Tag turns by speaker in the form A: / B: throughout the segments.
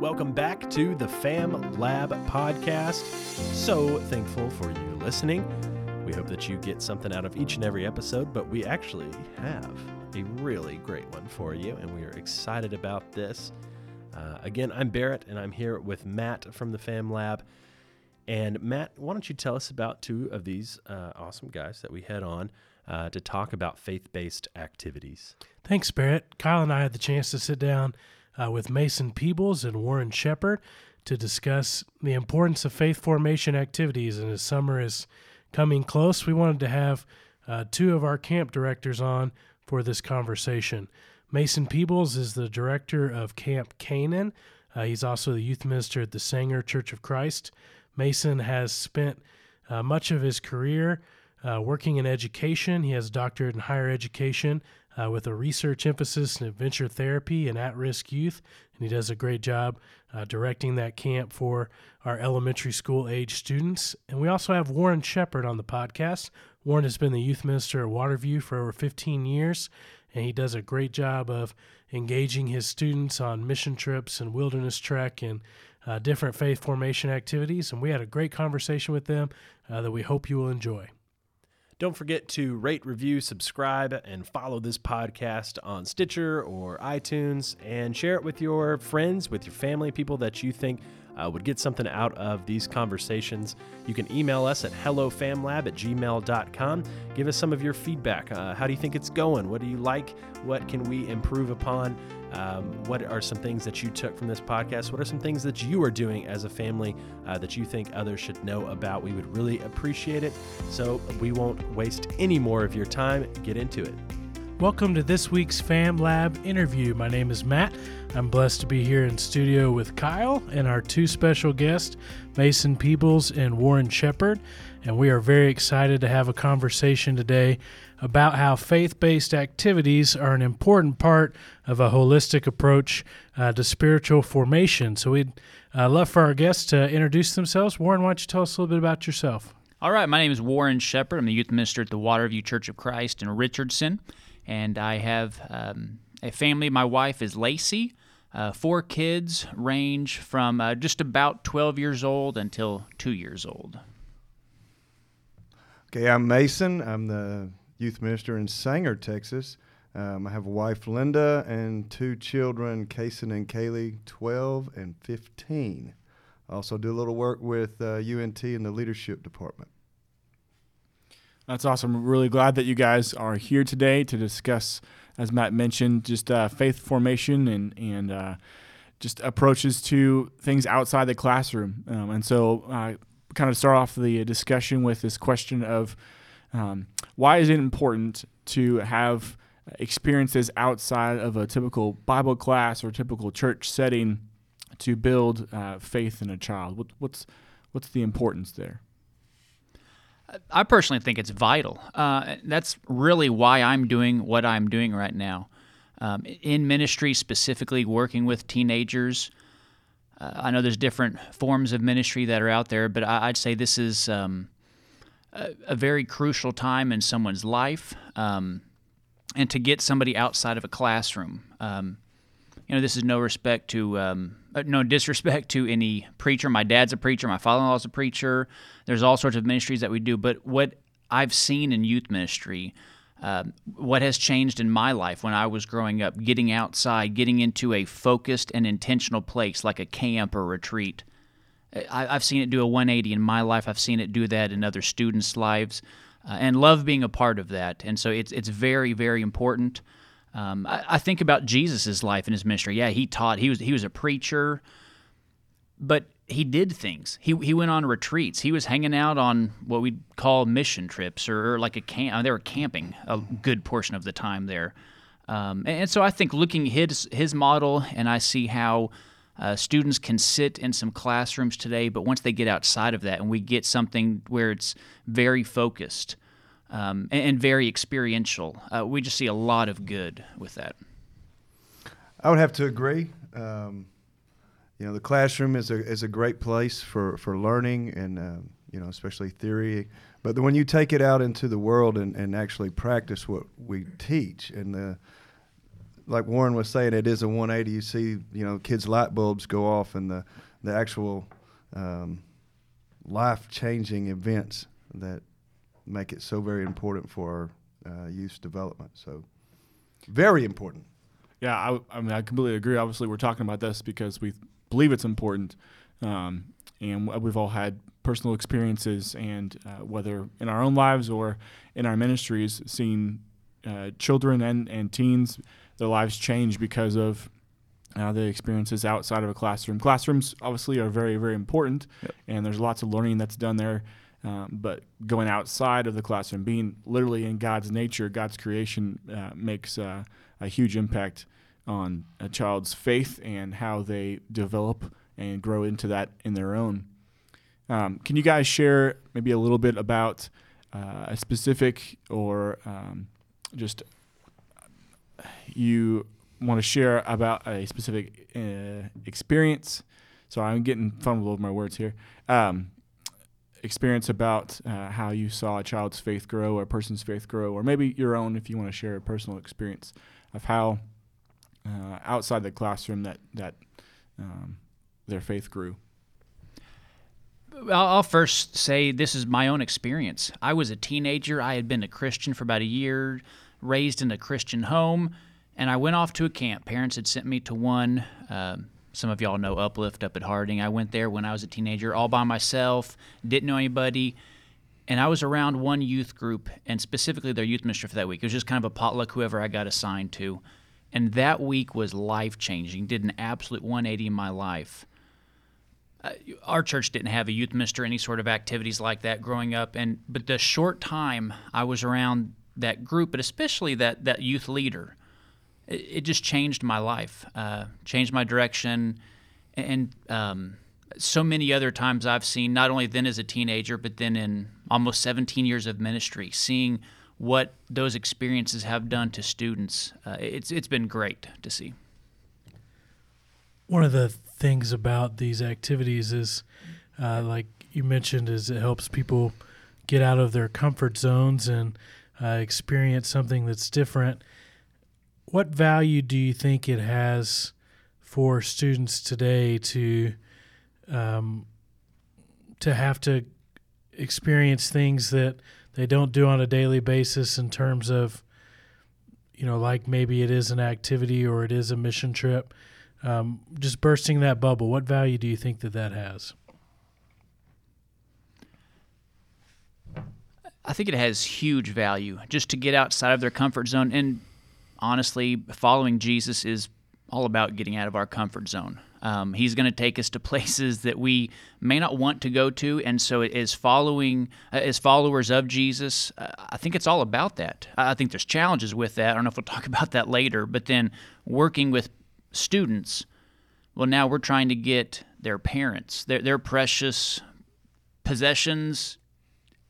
A: Welcome back to the Fam Lab podcast. So thankful for you listening. We hope that you get something out of each and every episode, but we actually have a really great one for you, and we are excited about this. Uh, again, I'm Barrett, and I'm here with Matt from the Fam Lab. And Matt, why don't you tell us about two of these uh, awesome guys that we had on uh, to talk about faith based activities?
B: Thanks, Barrett. Kyle and I had the chance to sit down uh, with Mason Peebles and Warren Shepard to discuss the importance of faith formation activities. And as summer is coming close, we wanted to have uh, two of our camp directors on for this conversation. Mason Peebles is the director of Camp Canaan. Uh, he's also the youth minister at the Sanger Church of Christ. Mason has spent uh, much of his career uh, working in education. He has a doctorate in higher education uh, with a research emphasis in adventure therapy and at risk youth. And he does a great job uh, directing that camp for our elementary school age students. And we also have Warren Shepard on the podcast. Warren has been the youth minister at Waterview for over 15 years, and he does a great job of engaging his students on mission trips and wilderness trek and uh, different faith formation activities. And we had a great conversation with them uh, that we hope you will enjoy.
A: Don't forget to rate, review, subscribe, and follow this podcast on Stitcher or iTunes and share it with your friends, with your family, people that you think uh, would get something out of these conversations. You can email us at hellofamlab at gmail.com. Give us some of your feedback. Uh, how do you think it's going? What do you like? What can we improve upon? Um, what are some things that you took from this podcast? What are some things that you are doing as a family uh, that you think others should know about? We would really appreciate it. So we won't waste any more of your time. Get into it.
B: Welcome to this week's Fam Lab interview. My name is Matt. I'm blessed to be here in studio with Kyle and our two special guests, Mason Peebles and Warren Shepard. And we are very excited to have a conversation today about how faith based activities are an important part of a holistic approach uh, to spiritual formation. So we'd uh, love for our guests to introduce themselves. Warren, why don't you tell us a little bit about yourself?
C: All right, my name is Warren Shepard. I'm the youth minister at the Waterview Church of Christ in Richardson and I have um, a family. My wife is Lacey. Uh, four kids range from uh, just about 12 years old until two years old.
D: Okay, I'm Mason. I'm the youth minister in Sanger, Texas. Um, I have a wife, Linda, and two children, Kason and Kaylee, 12 and 15. I also do a little work with uh, UNT in the leadership department.
E: That's awesome. Really glad that you guys are here today to discuss, as Matt mentioned, just uh, faith formation and and uh, just approaches to things outside the classroom. Um, and so, uh, kind of start off the discussion with this question of um, why is it important to have experiences outside of a typical Bible class or typical church setting to build uh, faith in a child? What, what's what's the importance there?
C: I personally think it's vital. Uh, that's really why I'm doing what I'm doing right now. Um, in ministry, specifically working with teenagers, uh, I know there's different forms of ministry that are out there, but I, would say this is um, a, a, very crucial time in someone's life. Um, and to get somebody outside of a classroom, um, you know, this is no respect to um, uh, no disrespect to any preacher. My dad's a preacher. My father-in-law's a preacher. There's all sorts of ministries that we do. But what I've seen in youth ministry, uh, what has changed in my life when I was growing up, getting outside, getting into a focused and intentional place like a camp or retreat. I, have seen it do a 180 in my life. I've seen it do that in other students' lives, uh, and love being a part of that. And so it's it's very very important. Um, I, I, think about Jesus' life and his ministry. Yeah, he taught. He was he was a preacher, but he did things. He he went on retreats. He was hanging out on what we'd call mission trips or, or like a camp. Uh, they were camping a good portion of the time there. Um, and, and, so I think looking his his model, and I see how. Uh, students can sit in some classrooms today, but once they get outside of that and we get something where it's very focused, um, and, and, very experiential. Uh, we just see a lot of good with that.
D: I would have to agree. Um, you know, the classroom is a is a great place for for learning and uh, you know, especially theory. But when you take it out into the world and, and actually practice what we teach, and the like Warren was saying, it is a 180. You see, you know, kids' light bulbs go off, and the the actual um, life changing events that make it so very important for our uh, youth development. So, very important.
E: Yeah, I, I mean, I completely agree. Obviously, we're talking about this because we believe it's important, um, and we've all had personal experiences, and uh, whether in our own lives or in our ministries, seeing uh, children and, and teens, their lives change because of uh, the experiences outside of a classroom. Classrooms obviously are very, very important, yep. and there's lots of learning that's done there. Um, but going outside of the classroom, being literally in God's nature, God's creation, uh, makes uh, a huge impact on a child's faith and how they develop and grow into that in their own. Um, can you guys share maybe a little bit about uh, a specific or um, just you want to share about a specific uh, experience? So I'm getting fumbled over my words here. Um, experience about uh, how you saw a child's faith grow or a person's faith grow, or maybe your own if you want to share a personal experience of how uh, outside the classroom that that um, their faith grew.
C: I'll first say this is my own experience. I was a teenager. I had been a Christian for about a year, raised in a Christian home, and I went off to a camp. Parents had sent me to one. Um, some of y'all know Uplift up at Harding. I went there when I was a teenager, all by myself, didn't know anybody. And I was around one youth group, and specifically their youth minister for that week. It was just kind of a potluck, whoever I got assigned to. And that week was life changing, did an absolute 180 in my life. Uh, our church didn't have a youth minister, any sort of activities like that growing up. And but the short time I was around that group, but especially that that youth leader, it, it just changed my life, uh, changed my direction, and um, so many other times I've seen not only then as a teenager, but then in almost 17 years of ministry, seeing what those experiences have done to students. Uh, it's it's been great to see.
B: One of the things about these activities is, uh, like you mentioned, is it helps people get out of their comfort zones and uh, experience something that's different. What value do you think it has for students today to um, to have to experience things that they don't do on a daily basis in terms of you know like maybe it is an activity or it is a mission trip? Um, just bursting that bubble what value do you think that that has?
C: I think it has huge value just to get outside of their comfort zone. And honestly following jesus is all about getting out of our comfort zone um, he's going to take us to places that we may not want to go to, and so as following uh, as followers of Jesus, uh, I think it's all about that. I think there's challenges with that. I don't know if we'll talk about that later, but then working with students, well, now we're trying to get their parents, their their precious possessions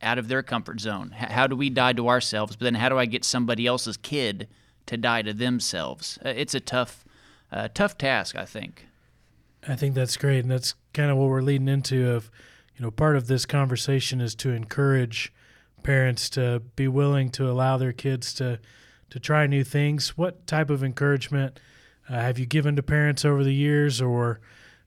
C: out of their comfort zone. How do we die to ourselves? But then how do I get somebody else's kid to die to themselves? Uh, it's a tough, uh, tough task, I think.
B: I think that's great, and that's kind of what we're leading into. Of you know, part of this conversation is to encourage parents to be willing to allow their kids to to try new things. What type of encouragement uh, have you given to parents over the years, or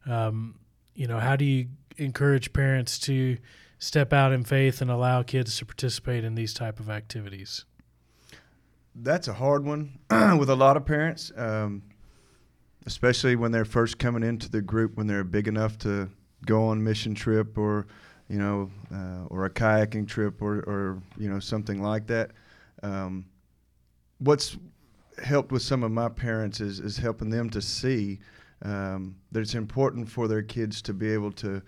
B: um, you know, how do you encourage parents to step out in faith and allow kids to participate in these type of activities?
D: That's a hard one with a lot of parents. Um, especially when they're first coming into the group when they're big enough to go on mission trip or you know uh, or a kayaking trip or, or you know something like that um, what's helped with some of my parents is, is helping them to see um, that it's important for their kids to be able to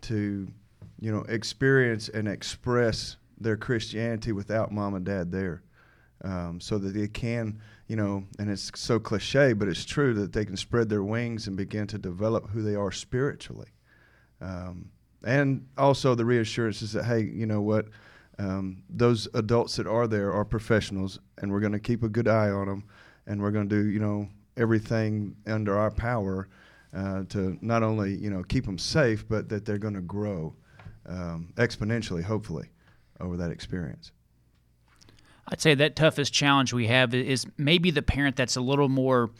D: to you know experience and express their Christianity without mom and dad there um, so that they can, you know, and it's so cliche, but it's true that they can spread their wings and begin to develop who they are spiritually. Um, and also the reassurance is that, hey, you know what? Um, those adults that are there are professionals, and we're going to keep a good eye on them, and we're going to do, you know, everything under our power uh, to not only, you know, keep them safe, but that they're going to grow um, exponentially, hopefully, over that experience.
C: I'd say that toughest challenge we have is maybe the parent that's a little more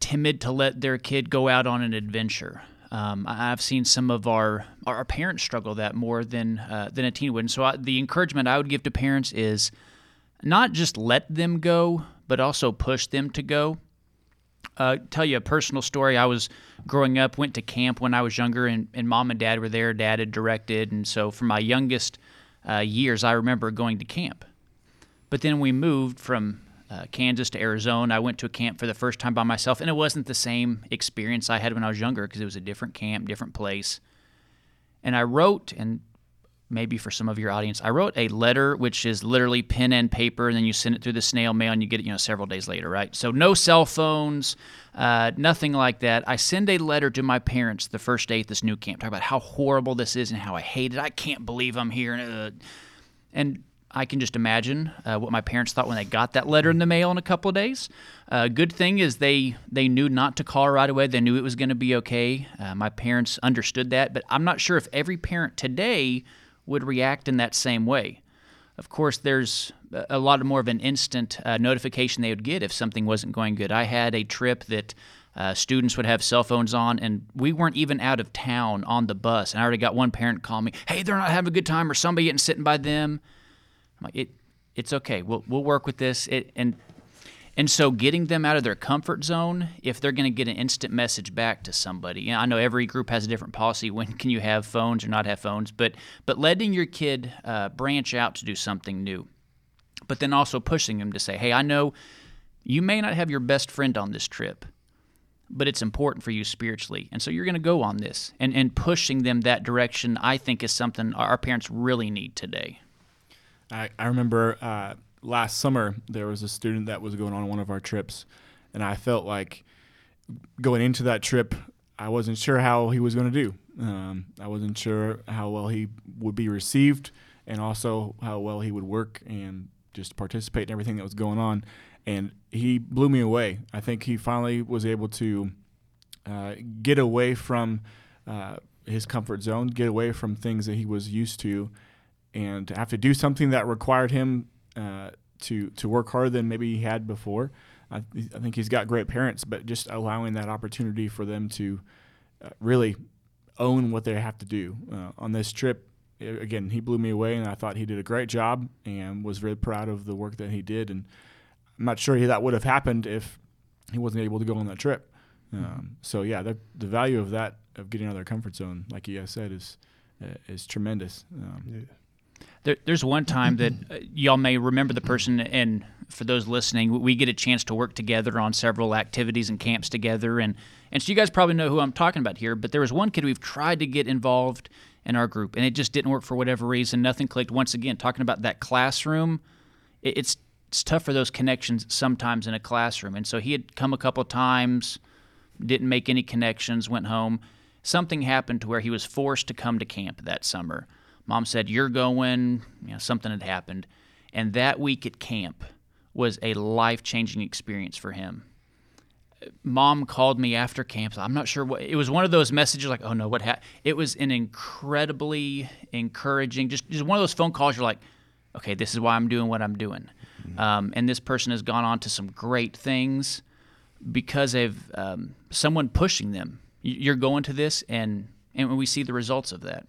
C: timid to let their kid go out on an adventure. Um, I've seen some of our our parents struggle that more than uh, than a teen would. And so I, the encouragement I would give to parents is not just let them go, but also push them to go. Uh, tell you a personal story. I was growing up, went to camp when I was younger, and, and mom and dad were there. Dad had directed, and so for my youngest uh, years, I remember going to camp. But then we moved from uh, Kansas to Arizona. I went to a camp for the first time by myself, and it wasn't the same experience I had when I was younger because it was a different camp, different place. And I wrote, and maybe for some of your audience, I wrote a letter, which is literally pen and paper, and then you send it through the snail mail, and you get it, you know, several days later, right? So no cell phones, uh, nothing like that. I send a letter to my parents the first day at this new camp, talk about how horrible this is and how I hate it. I can't believe I'm here, uh, and I can just imagine uh, what my parents thought when they got that letter in the mail in a couple of days. Uh, good thing is they they knew not to call right away. They knew it was going to be okay. Uh, my parents understood that, but I'm not sure if every parent today would react in that same way. Of course, there's a lot more of an instant uh, notification they would get if something wasn't going good. I had a trip that uh, students would have cell phones on, and we weren't even out of town on the bus. And I already got one parent call me, "Hey, they're not having a good time, or somebody getting sitting by them." I'm like, it, it's okay. We'll we'll work with this. It and and so getting them out of their comfort zone, if they're going to get an instant message back to somebody, you know, I know every group has a different policy. When can you have phones or not have phones? But but letting your kid uh, branch out to do something new, but then also pushing them to say, hey, I know you may not have your best friend on this trip, but it's important for you spiritually, and so you're going to go on this, and and pushing them that direction, I think, is something our parents really need today.
E: I, I remember uh, last summer there was a student that was going on one of our trips, and I felt like going into that trip, I wasn't sure how he was going to do. Um, I wasn't sure how well he would be received, and also how well he would work and just participate in everything that was going on. And he blew me away. I think he finally was able to uh, get away from uh, his comfort zone, get away from things that he was used to, and have to do something that required him uh, to to work harder than maybe he had before. I, I, think he's got great parents, but just allowing that opportunity for them to uh, really own what they have to do uh, on this trip. Again, he blew me away, and I thought he did a great job, and was very proud of the work that he did. And I'm not sure that would have happened if he wasn't able to go on that trip. Um, so yeah, the the value of that of getting out of their comfort zone, like you guys said, is uh, is tremendous. Um, yeah.
C: There, there's one time that uh, y'all may remember the person, and for those listening, we get a chance to work together on several activities and camps together, and and so you guys probably know who I'm talking about here. But there was one kid we've tried to get involved in our group, and it just didn't work for whatever reason. Nothing clicked. Once again, talking about that classroom, it, it's it's tough for those connections sometimes in a classroom, and so he had come a couple times, didn't make any connections, went home. Something happened to where he was forced to come to camp that summer Mom said, You're going. You know, something had happened. And that week at camp was a life changing experience for him. Mom called me after camp. I'm not sure what it was. One of those messages like, "Oh no, what happened?" It was an incredibly encouraging, just just one of those phone calls. You're like, "Okay, this is why I'm doing what I'm doing," mm-hmm. um, and this person has gone on to some great things because of um, someone pushing them. You're going to this, and and we see the results of that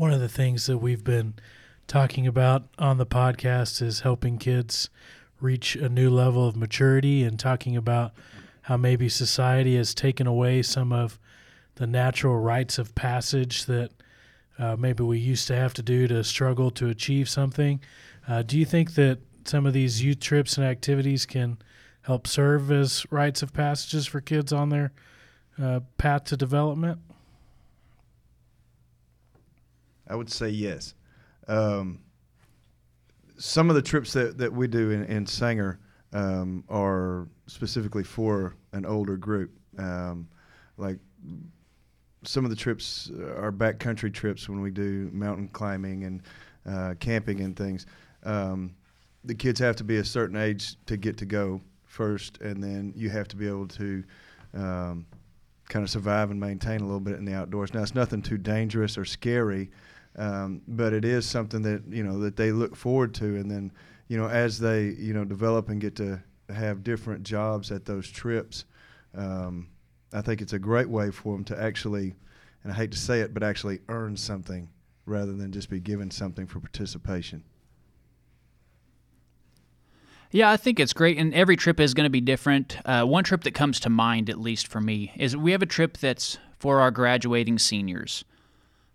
B: one of the things that we've been talking about on the podcast is helping kids reach a new level of maturity and talking about how maybe society has taken away some of the natural rites of passage that uh, maybe we used to have to do to struggle to achieve something. Uh, do you think that some of these youth trips and activities can help serve as rites of passages for kids on their uh, path to development?
D: I would say yes. Um, some of the trips that, that we do in, in Sanger um, are specifically for an older group. Um, like some of the trips are backcountry trips when we do mountain climbing and uh, camping and things. Um, the kids have to be a certain age to get to go first, and then you have to be able to um, kind of survive and maintain a little bit in the outdoors. Now, it's nothing too dangerous or scary Um, but it is something that you know that they look forward to, and then you know as they you know develop and get to have different jobs at those trips, um, I think it's a great way for them to actually, and I hate to say it, but actually earn something rather than just be given something for participation.
C: Yeah, I think it's great, and every trip is going to be different. Uh, one trip that comes to mind, at least for me, is we have a trip that's for our graduating seniors.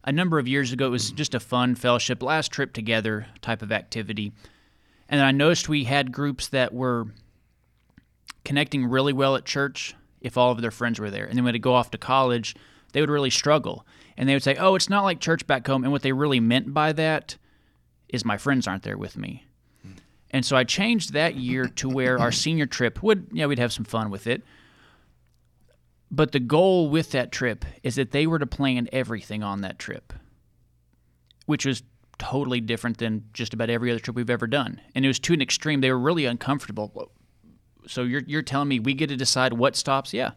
C: A number of years ago, it was just a fun fellowship, last trip together type of activity. And I noticed we had groups that were connecting really well at church if all of their friends were there. And then when they go off to college, they would really struggle. And they would say, oh, it's not like church back home. And what they really meant by that is my friends aren't there with me. Hmm. And so I changed that year to where our senior trip would, yeah, we'd have some fun with it. But the goal with that trip is that they were to plan everything on that trip, which was totally different than just about every other trip we've ever done. And it was to an extreme. They were really uncomfortable. So you're, you're telling me we get to decide what stops? Yeah.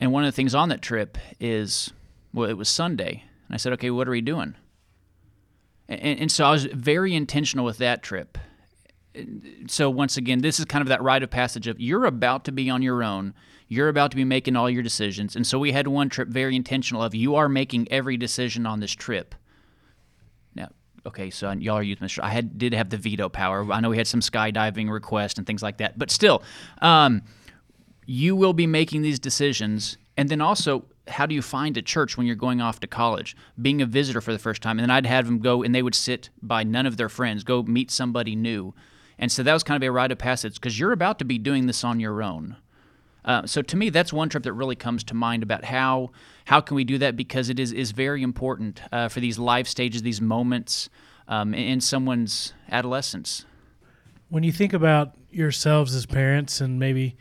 C: And one of the things on that trip is, well, it was Sunday. And I said, okay, what are we doing? And, and so I was very intentional with that trip so once again, this is kind of that rite of passage of you're about to be on your own. You're about to be making all your decisions. And so we had one trip very intentional of you are making every decision on this trip. Now, okay, so y'all are youth minister. I had did have the veto power. I know we had some skydiving requests and things like that, but still, um, you will be making these decisions. And then also, how do you find a church when you're going off to college? Being a visitor for the first time, and then I'd have them go, and they would sit by none of their friends, go meet somebody new and so that was kind of a rite of passage because you're about to be doing this on your own. Uh, so to me, that's one trip that really comes to mind about how how can we do that because it is is very important uh, for these life stages, these moments um, in someone's adolescence.
B: When you think about yourselves as parents and maybe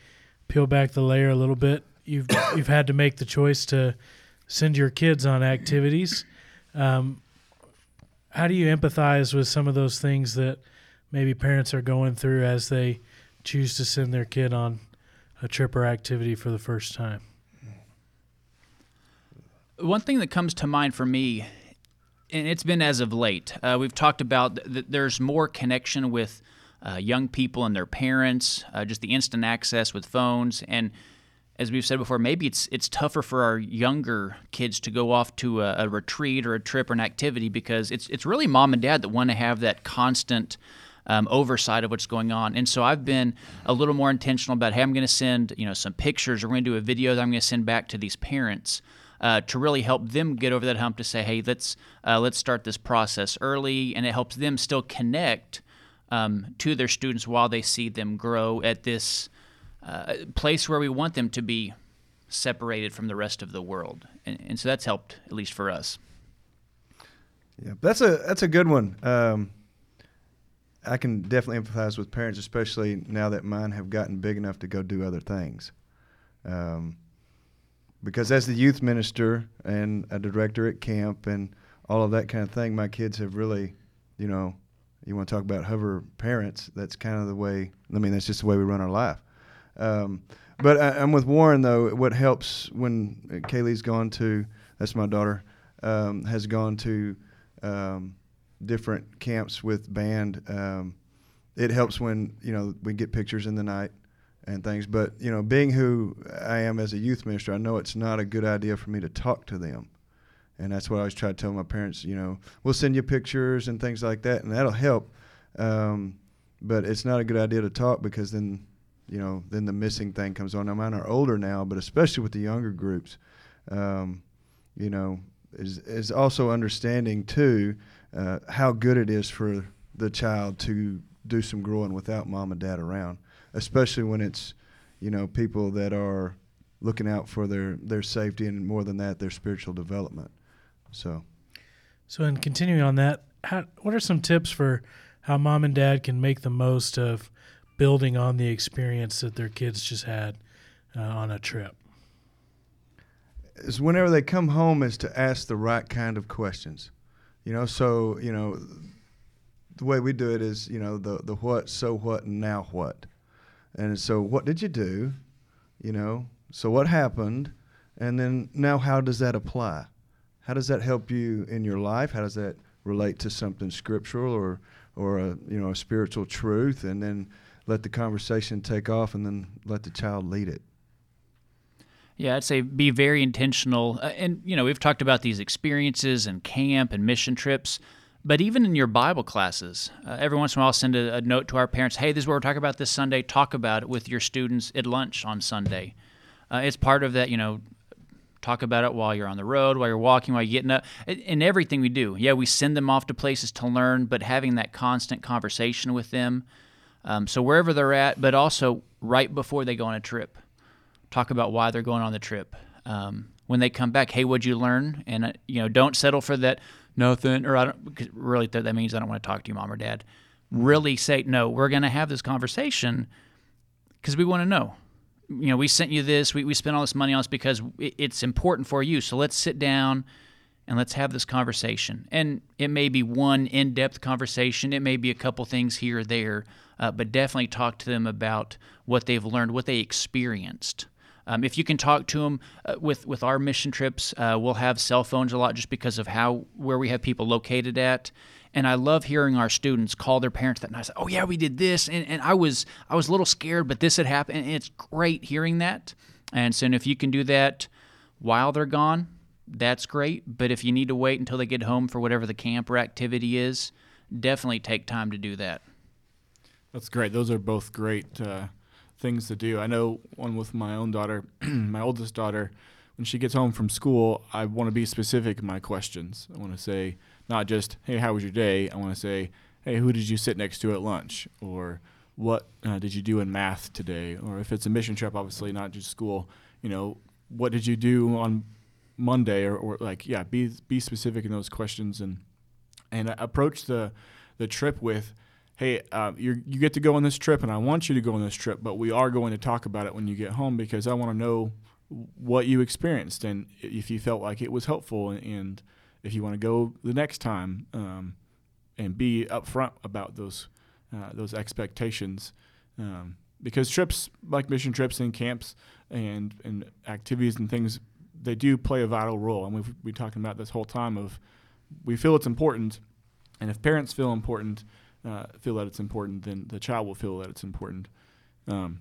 B: peel back the layer a little bit, you've you've had to make the choice to send your kids on activities. Um, how do you empathize with some of those things that maybe parents are going through as they choose to send their kid on a trip or activity for the first time?
C: One thing that comes to mind for me, and it's been as of late, uh, we've talked about that there's more connection with uh, young people and their parents, uh, just the instant access with phones, and as we've said before, maybe it's it's tougher for our younger kids to go off to a, a retreat or a trip or an activity because it's it's really mom and dad that want to have that constant um, oversight of what's going on. And so I've been a little more intentional about, hey, I'm going to send you know some pictures. Or we're going to do a video that I'm going to send back to these parents. Uh, to really help them get over that hump to say, hey, let's uh, let's start this process early, and it helps them still connect um, to their students while they see them grow at this uh, place where we want them to be separated from the rest of the world, and, and, so that's helped at least for us.
D: Yeah, that's a that's a good one. Um, I can definitely empathize with parents, especially now that mine have gotten big enough to go do other things. Um, because as the youth minister and a director at camp and all of that kind of thing, my kids have really, you know, you want to talk about hover parents. That's kind of the way. I mean, that's just the way we run our life. Um, but I, am with Warren though. What helps when Kaylee's gone to that's my daughter um, has gone to um, different camps with band. Um, it helps when you know we get pictures in the night and things. But you know, being who I am as a youth minister, I know it's not a good idea for me to talk to them, and that's what I always try to tell my parents. You know, we'll send you pictures and things like that, and that'll help. Um, but it's not a good idea to talk because then, you know, then the missing thing comes on. Now mine are older now, but especially with the younger groups, um, you know, is is also understanding too uh, how good it is for the child to do some growing without mom and dad around, especially when it's you know people that are looking out for their their safety and more than that their spiritual development. So,
B: so in continuing on that, how, what are some tips for how mom and dad can make the most of building on the experience that their kids just had uh, on a trip?
D: Is whenever they come home, is to ask the right kind of questions. You know, so you know, the way we do it is, you know, the the what, so what, and now what, and so what did you do? You know, so what happened, and then now how does that apply? how does that help you in your life? How does that relate to something scriptural or or a you know a spiritual truth? And then let the conversation take off, and then let the child lead it.
C: Yeah, I'd say be very intentional. Uh, and, you know, we've talked about these experiences and camp and mission trips, but even in your Bible classes, uh, every once in a while, I'll send a, a, note to our parents hey, this is what we're talking about this Sunday. Talk about it with your students at lunch on Sunday. Uh, it's part of that, you know, talk about it while you're on the road, while you're walking, while you're getting up, in everything we do. Yeah, we send them off to places to learn, but having that constant conversation with them. Um, so wherever they're at, but also right before they go on a trip talk about why they're going on the trip. Um, when they come back, hey, what'd you learn? And uh, you know, don't settle for that nothing or I don't. Really, that means I don't want to talk to you, mom or dad. Really say no. We're going to have this conversation because we want to know. You know, we sent you this. We we spent all this money on this because it's important for you. So let's sit down and let's have this conversation. And it may be one in depth conversation, it may be a couple things here or there, uh, but definitely talk to them about what they've learned, what they experienced. Um, if you can talk to them uh, with with our mission trips, uh, we'll have cell phones a lot just because of how where we have people located at. And I love hearing our students call their parents that night. Oh yeah, we did this, and, and I was I was a little scared, but this had happened. And it's great hearing that. And so if you can do that while they're gone, that's great. But if you need to wait until they get home for whatever the camp or activity is, definitely take time to do that.
E: That's great. Those are both great. Uh things to do. I know one with my own daughter, my oldest daughter, when she gets home from school, I want to be specific in my questions. I want to say not just, "Hey, how was your day?" I want to say, "Hey, who did you sit next to at lunch?" or "What uh, did you do in math today?" Or if it's a mission trip, obviously not just school, you know, what did you do on Monday? Or, or like, yeah, be be specific in those questions and and approach the the trip with hey, uh, you you get to go on this trip, and I want you to go on this trip, but we are going to talk about it when you get home because I want to know what you experienced and if you felt like it was helpful, and if you want to go the next time, um, and be upfront about those uh, those expectations. Um, because trips like mission trips and camps and, and activities and things they do play a vital role and we've been talking about this whole time of we feel it's important and if parents feel important uh, feel that it's important, then the child will feel that it's important. Um,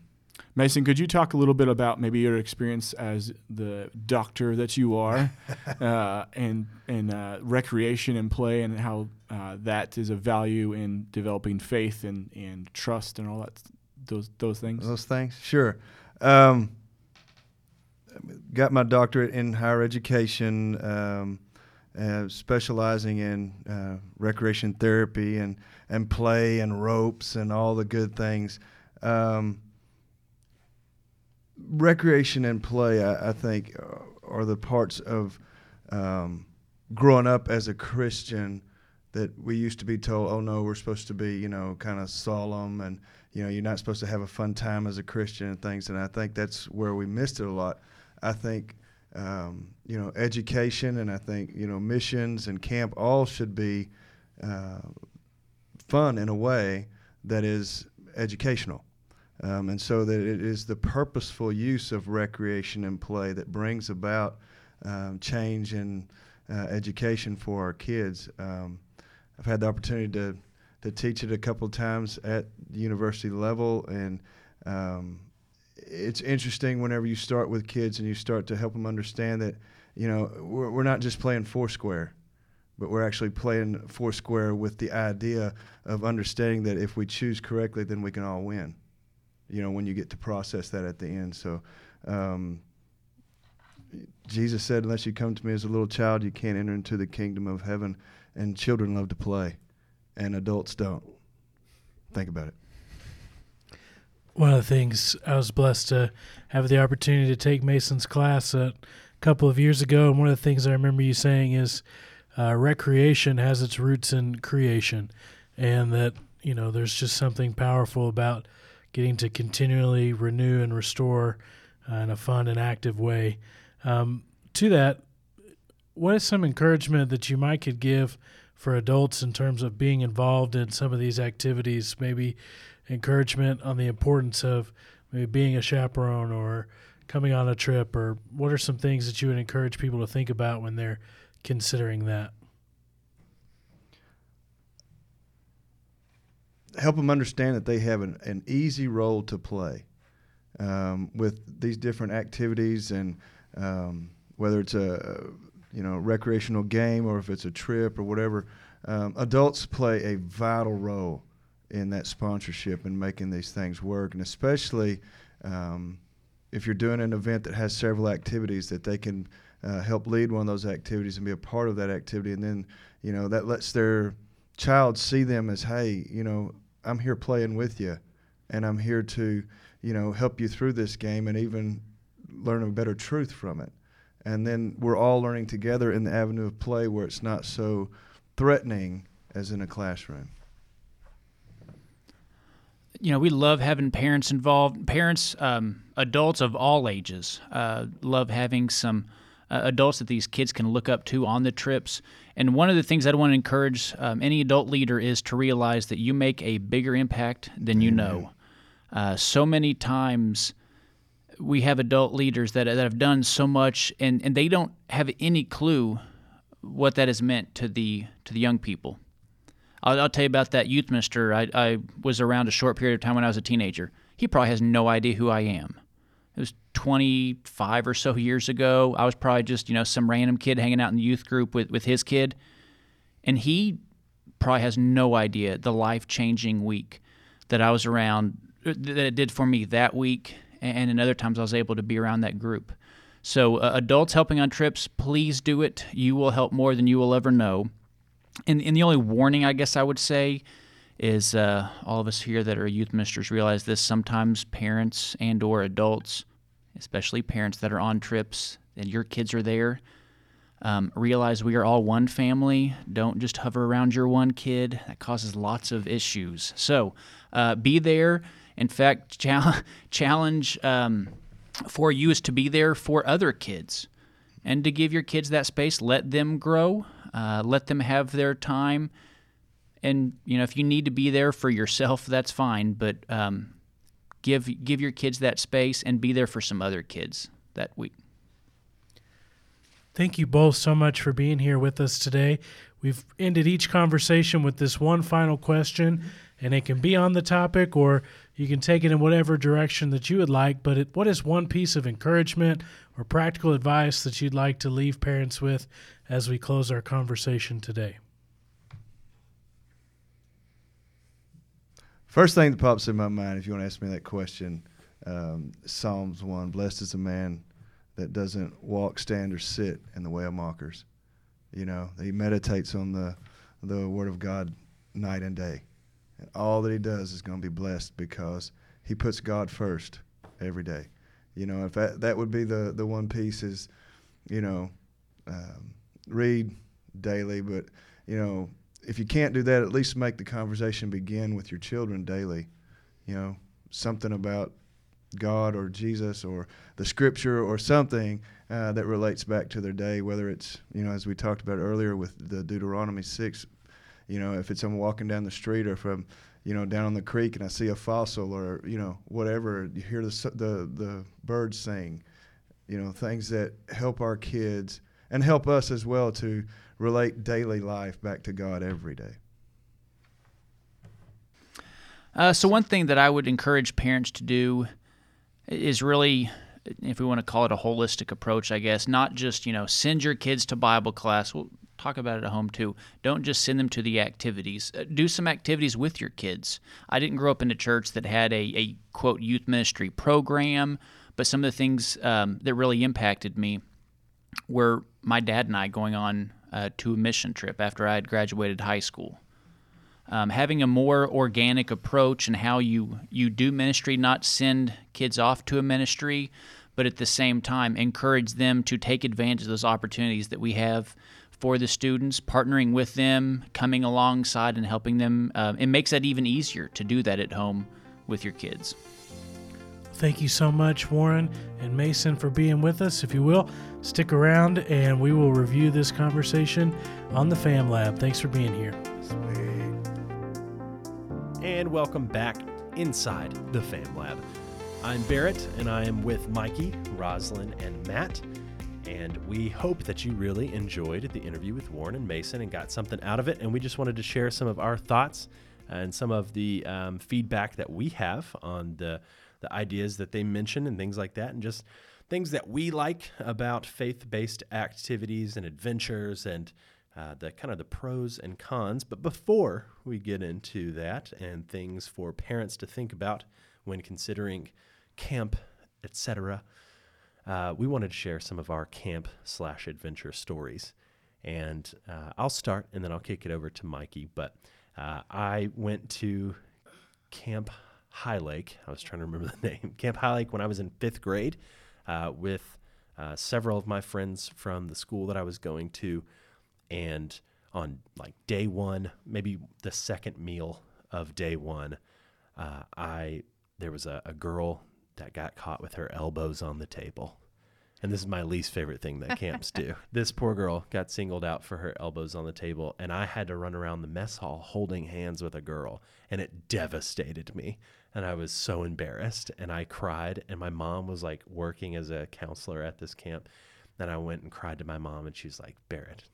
E: Mason, could you talk a little bit about maybe your experience as the doctor that you are, uh, and and uh, recreation and play, and how uh, that is a value in developing faith and, and trust and all that those those things.
D: Those things, sure. Um, got my doctorate in higher education. Um, uh, specializing in uh, recreation therapy and, and play and ropes and all the good things. Um, recreation and play, I, I, think, are the parts of um, growing up as a Christian that we used to be told, oh no, we're supposed to be, you know, kind of solemn and, you know, you're not supposed to have a fun time as a Christian and things. And I think that's where we missed it a lot. I think um, you know, education and I think, you know, missions and camp all should be uh, fun in a way that is educational. Um, and so that it is the purposeful use of recreation and play that brings about um, change in uh, education for our kids. Um, I've had the opportunity to, to teach it a couple of times at the university level, and um, it's interesting whenever you start with kids and you start to help them understand that you know we're, we're not just playing foursquare but we're actually playing foursquare with the idea of understanding that if we choose correctly then we can all win you know when you get to process that at the end. So um, jesus said unless you come to me as a little child you can't enter into the kingdom of heaven. And children love to play and adults don't. Think about it
B: one of the things I was blessed to have the opportunity to take Mason's class a couple of years ago, and one of the things I remember you saying is uh, recreation has its roots in creation, and that you know there's just something powerful about getting to continually renew and restore uh, in a fun and active way. Um, to that, what is some encouragement that you might could give for adults in terms of being involved in some of these activities, maybe? Encouragement on the importance of maybe being a chaperone or coming on a trip or what are some things that you would encourage people to think about when they're considering that?
D: help them understand that they have an, an easy role to play um, with these different activities and um, whether it's a you know recreational game or if it's a trip or whatever um, adults play a vital role in that sponsorship and making these things work and especially um, if you're doing an event that has several activities that they can uh, help lead one of those activities and be a part of that activity and then you know that lets their child see them as hey you know I'm here playing with you, and I'm here to, you know, help you through this game and even learn a better truth from it. And then we're all learning together in the avenue of play where it's not so threatening as in a classroom.
C: You know, we love having parents involved. Parents, um, adults of all ages, uh, love having some uh, adults that these kids can look up to on the trips. And one of the things I'd want to encourage um, any adult leader is to realize that you make a bigger impact than you know. Uh, so many times we have adult leaders that, that have done so much and, and they don't have any clue what that has meant to the to the young people. I'll, I'll tell you about that youth minister. I, I was around a short period of time when I was a teenager. He probably has no idea who I am. It was 25 or so years ago. I was probably just, you know, some random kid hanging out in the youth group with, with his kid. And he probably has no idea the life changing week that I was around, uh, that it did for me that week. And in other times I was able to be around that group. So, uh, adults helping on trips, please do it. You will help more than you will ever know. And, and the only warning, I guess I would say, is uh, all of us here that are youth ministers realize this. Sometimes parents and or adults, especially parents that are on trips and your kids are there, um, realize we are all one family. Don't just hover around your one kid. That causes lots of issues. So uh, be there. In fact, challenge um, for you is to be there for other kids and to give your kids that space. Let them grow. Uh, let them have their time. And you know if you need to be there for yourself that's fine but um, give give your kids that space and be there for some other kids that week.
B: Thank you both so much for being here with us today. We've ended each conversation with this one final question and it can be on the topic or you can take it in whatever direction that you would like but it, what is one piece of encouragement or practical advice that you'd like to leave parents with as we close our conversation today
D: First thing that pops in my mind, if you want to ask me that question, um, Psalms 1 Blessed is a man that doesn't walk, stand, or sit in the way of mockers. You know, he meditates on the, the Word of God night and day. And all that he does is going to be blessed because he puts God first every day. You know, if that, that would be the, the one piece is, you know, um, read daily, but, you know, if you can't do that, at least make the conversation begin with your children daily. You know, something about God or Jesus or the Scripture or something uh, that relates back to their day. Whether it's you know, as we talked about earlier with the Deuteronomy six, you know, if it's I'm walking down the street or from you know down on the creek and I see a fossil or you know whatever, you hear the the the birds sing. You know, things that help our kids and help us as well to relate daily life back to God every day?
C: Uh, so, one thing that I would encourage parents to do is really, if we want to call it a holistic approach, I guess, not just, you know, send your kids to Bible class. We'll talk about it at home too. Don't just send them to the activities. Uh, do some activities with your kids. I didn't grow up in a church that had a, a quote, youth ministry program, but some of the things um, that really impacted me were my dad and I going on uh, to a mission trip after I had graduated high school. Um, having a more organic approach and how you, you do ministry, not send kids off to a ministry, but at the same time encourage them to take advantage of those opportunities that we have for the students, partnering with them, coming alongside and helping them. Uh, it makes that even easier to do that at home with your kids.
B: Thank you so much, Warren and Mason, for being with us. If you will, stick around and we will review this conversation on the Fam Lab. Thanks for being here.
A: And welcome back inside the Fam Lab. I'm Barrett, and I am with Mikey, Roslyn, and Matt. And we hope that you really enjoyed the interview with Warren and Mason and got something out of it. And we just wanted to share some of our thoughts and some of the um, feedback that we have on the, the ideas that they mentioned and things like that, and just things that we like about faith based activities and adventures and uh, the kind of the pros and cons. But before we get into that and things for parents to think about when considering camp, etc., uh, we wanted to share some of our camp slash adventure stories. And uh, I'll start and then I'll kick it over to Mikey. But uh, I went to Camp High Lake. I was trying to remember the name. Camp High Lake when I was in fifth grade uh, with uh, several of my friends from the school that I was going to. And on like day one, maybe the second meal of day one, uh, I there was a, a girl that got caught with her elbows on the table. And this is my least favorite thing that camps do. This poor girl got singled out for her elbows on the table, and I had to run around the mess hall holding hands with a girl, and it devastated me. And I was so embarrassed, and I cried. And my mom was like working as a counselor at this camp. And I went and cried to my mom, and she's like, Barrett,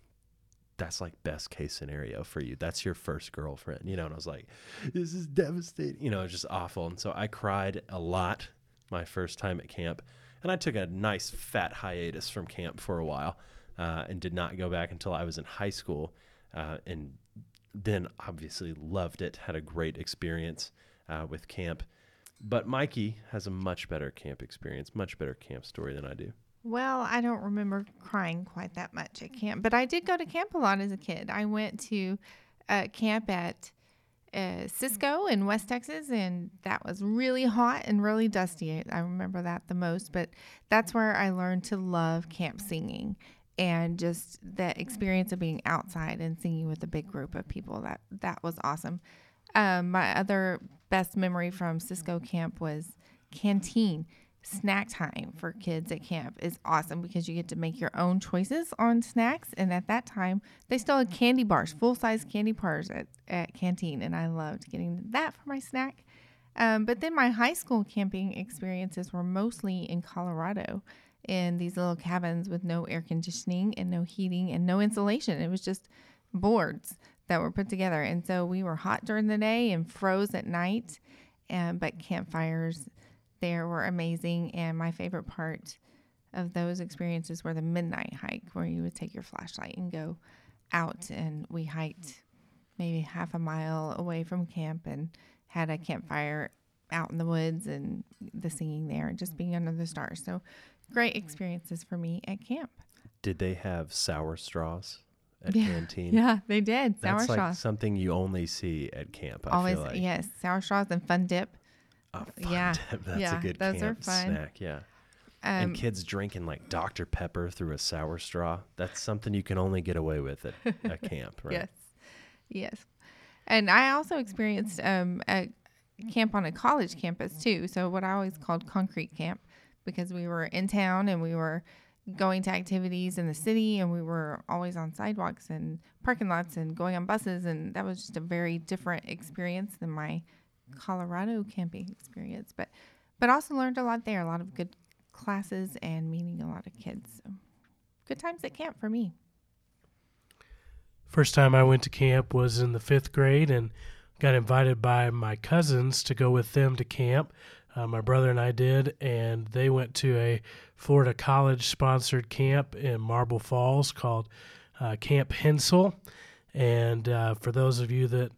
A: that's like best case scenario for you. That's your first girlfriend, you know. And I was like, this is devastating, you know, it's just awful. And so I cried a lot my first time at camp, and I took a nice fat hiatus from camp for a while, uh, and did not go back until I was in high school, uh, and then obviously loved it. Had a great experience uh, with camp. But Mikey has a much better camp experience, much better camp story than I do.
F: Well, I don't remember crying quite that much at camp, but I did go to camp a lot as a kid. I went to uh, camp at uh, Cisco in West Texas, and that was really hot and really dusty. I remember that the most, but that's where I learned to love camp singing and just the experience of being outside and singing with a big group of people. That that was awesome. Um, my other best memory from Cisco camp was canteen snack time for kids at camp is awesome because you get to make your own choices on snacks. And at that time, they still had candy bars, full size candy bars at, at canteen. And I loved getting that for my snack. Um, but then my high school camping experiences were mostly in Colorado in these little cabins with no air conditioning and no heating and no insulation. It was just boards that were put together. And so we were hot during the day and froze at night. And, but campfires there were amazing. And my favorite part of those experiences were the midnight hike, where you would take your flashlight and go out. And we hiked maybe half a mile away from camp and had a campfire out in the woods and the singing there and just being under the stars. So great experiences for me at camp.
A: Did they have sour straws at
F: yeah.
A: canteen?
F: Yeah, they did. Sour
A: That's like
F: straws.
A: something you only see at camp. I
F: Always,
A: feel like.
F: yes, sour straws and fun dip.
A: Oh, fun
F: Yeah.
A: dip. That's
F: Yeah,
A: a good
F: those are
A: camp
F: fun.
A: snack. Yeah.
F: Um,
A: and kids drinking like Dr. Pepper through a sour straw. That's something you can only get away with at a camp, right?
F: Yes, yes. And I also experienced um, a camp on a college campus too. So what I always called concrete camp because we were in town and we were going to activities in the city and we were always on sidewalks and parking lots and going on buses and that was just a very different experience than my Colorado camping experience. But but also learned a lot there, a lot of good classes and meeting a lot of kids. So good times at camp for me.
B: First time I went to camp was in the fifth grade and got invited by my cousins to go with them to camp. Uh, my brother and I did, and they went to a Florida college sponsored camp in Marble Falls called uh, Camp Hensel. And uh, for those of you that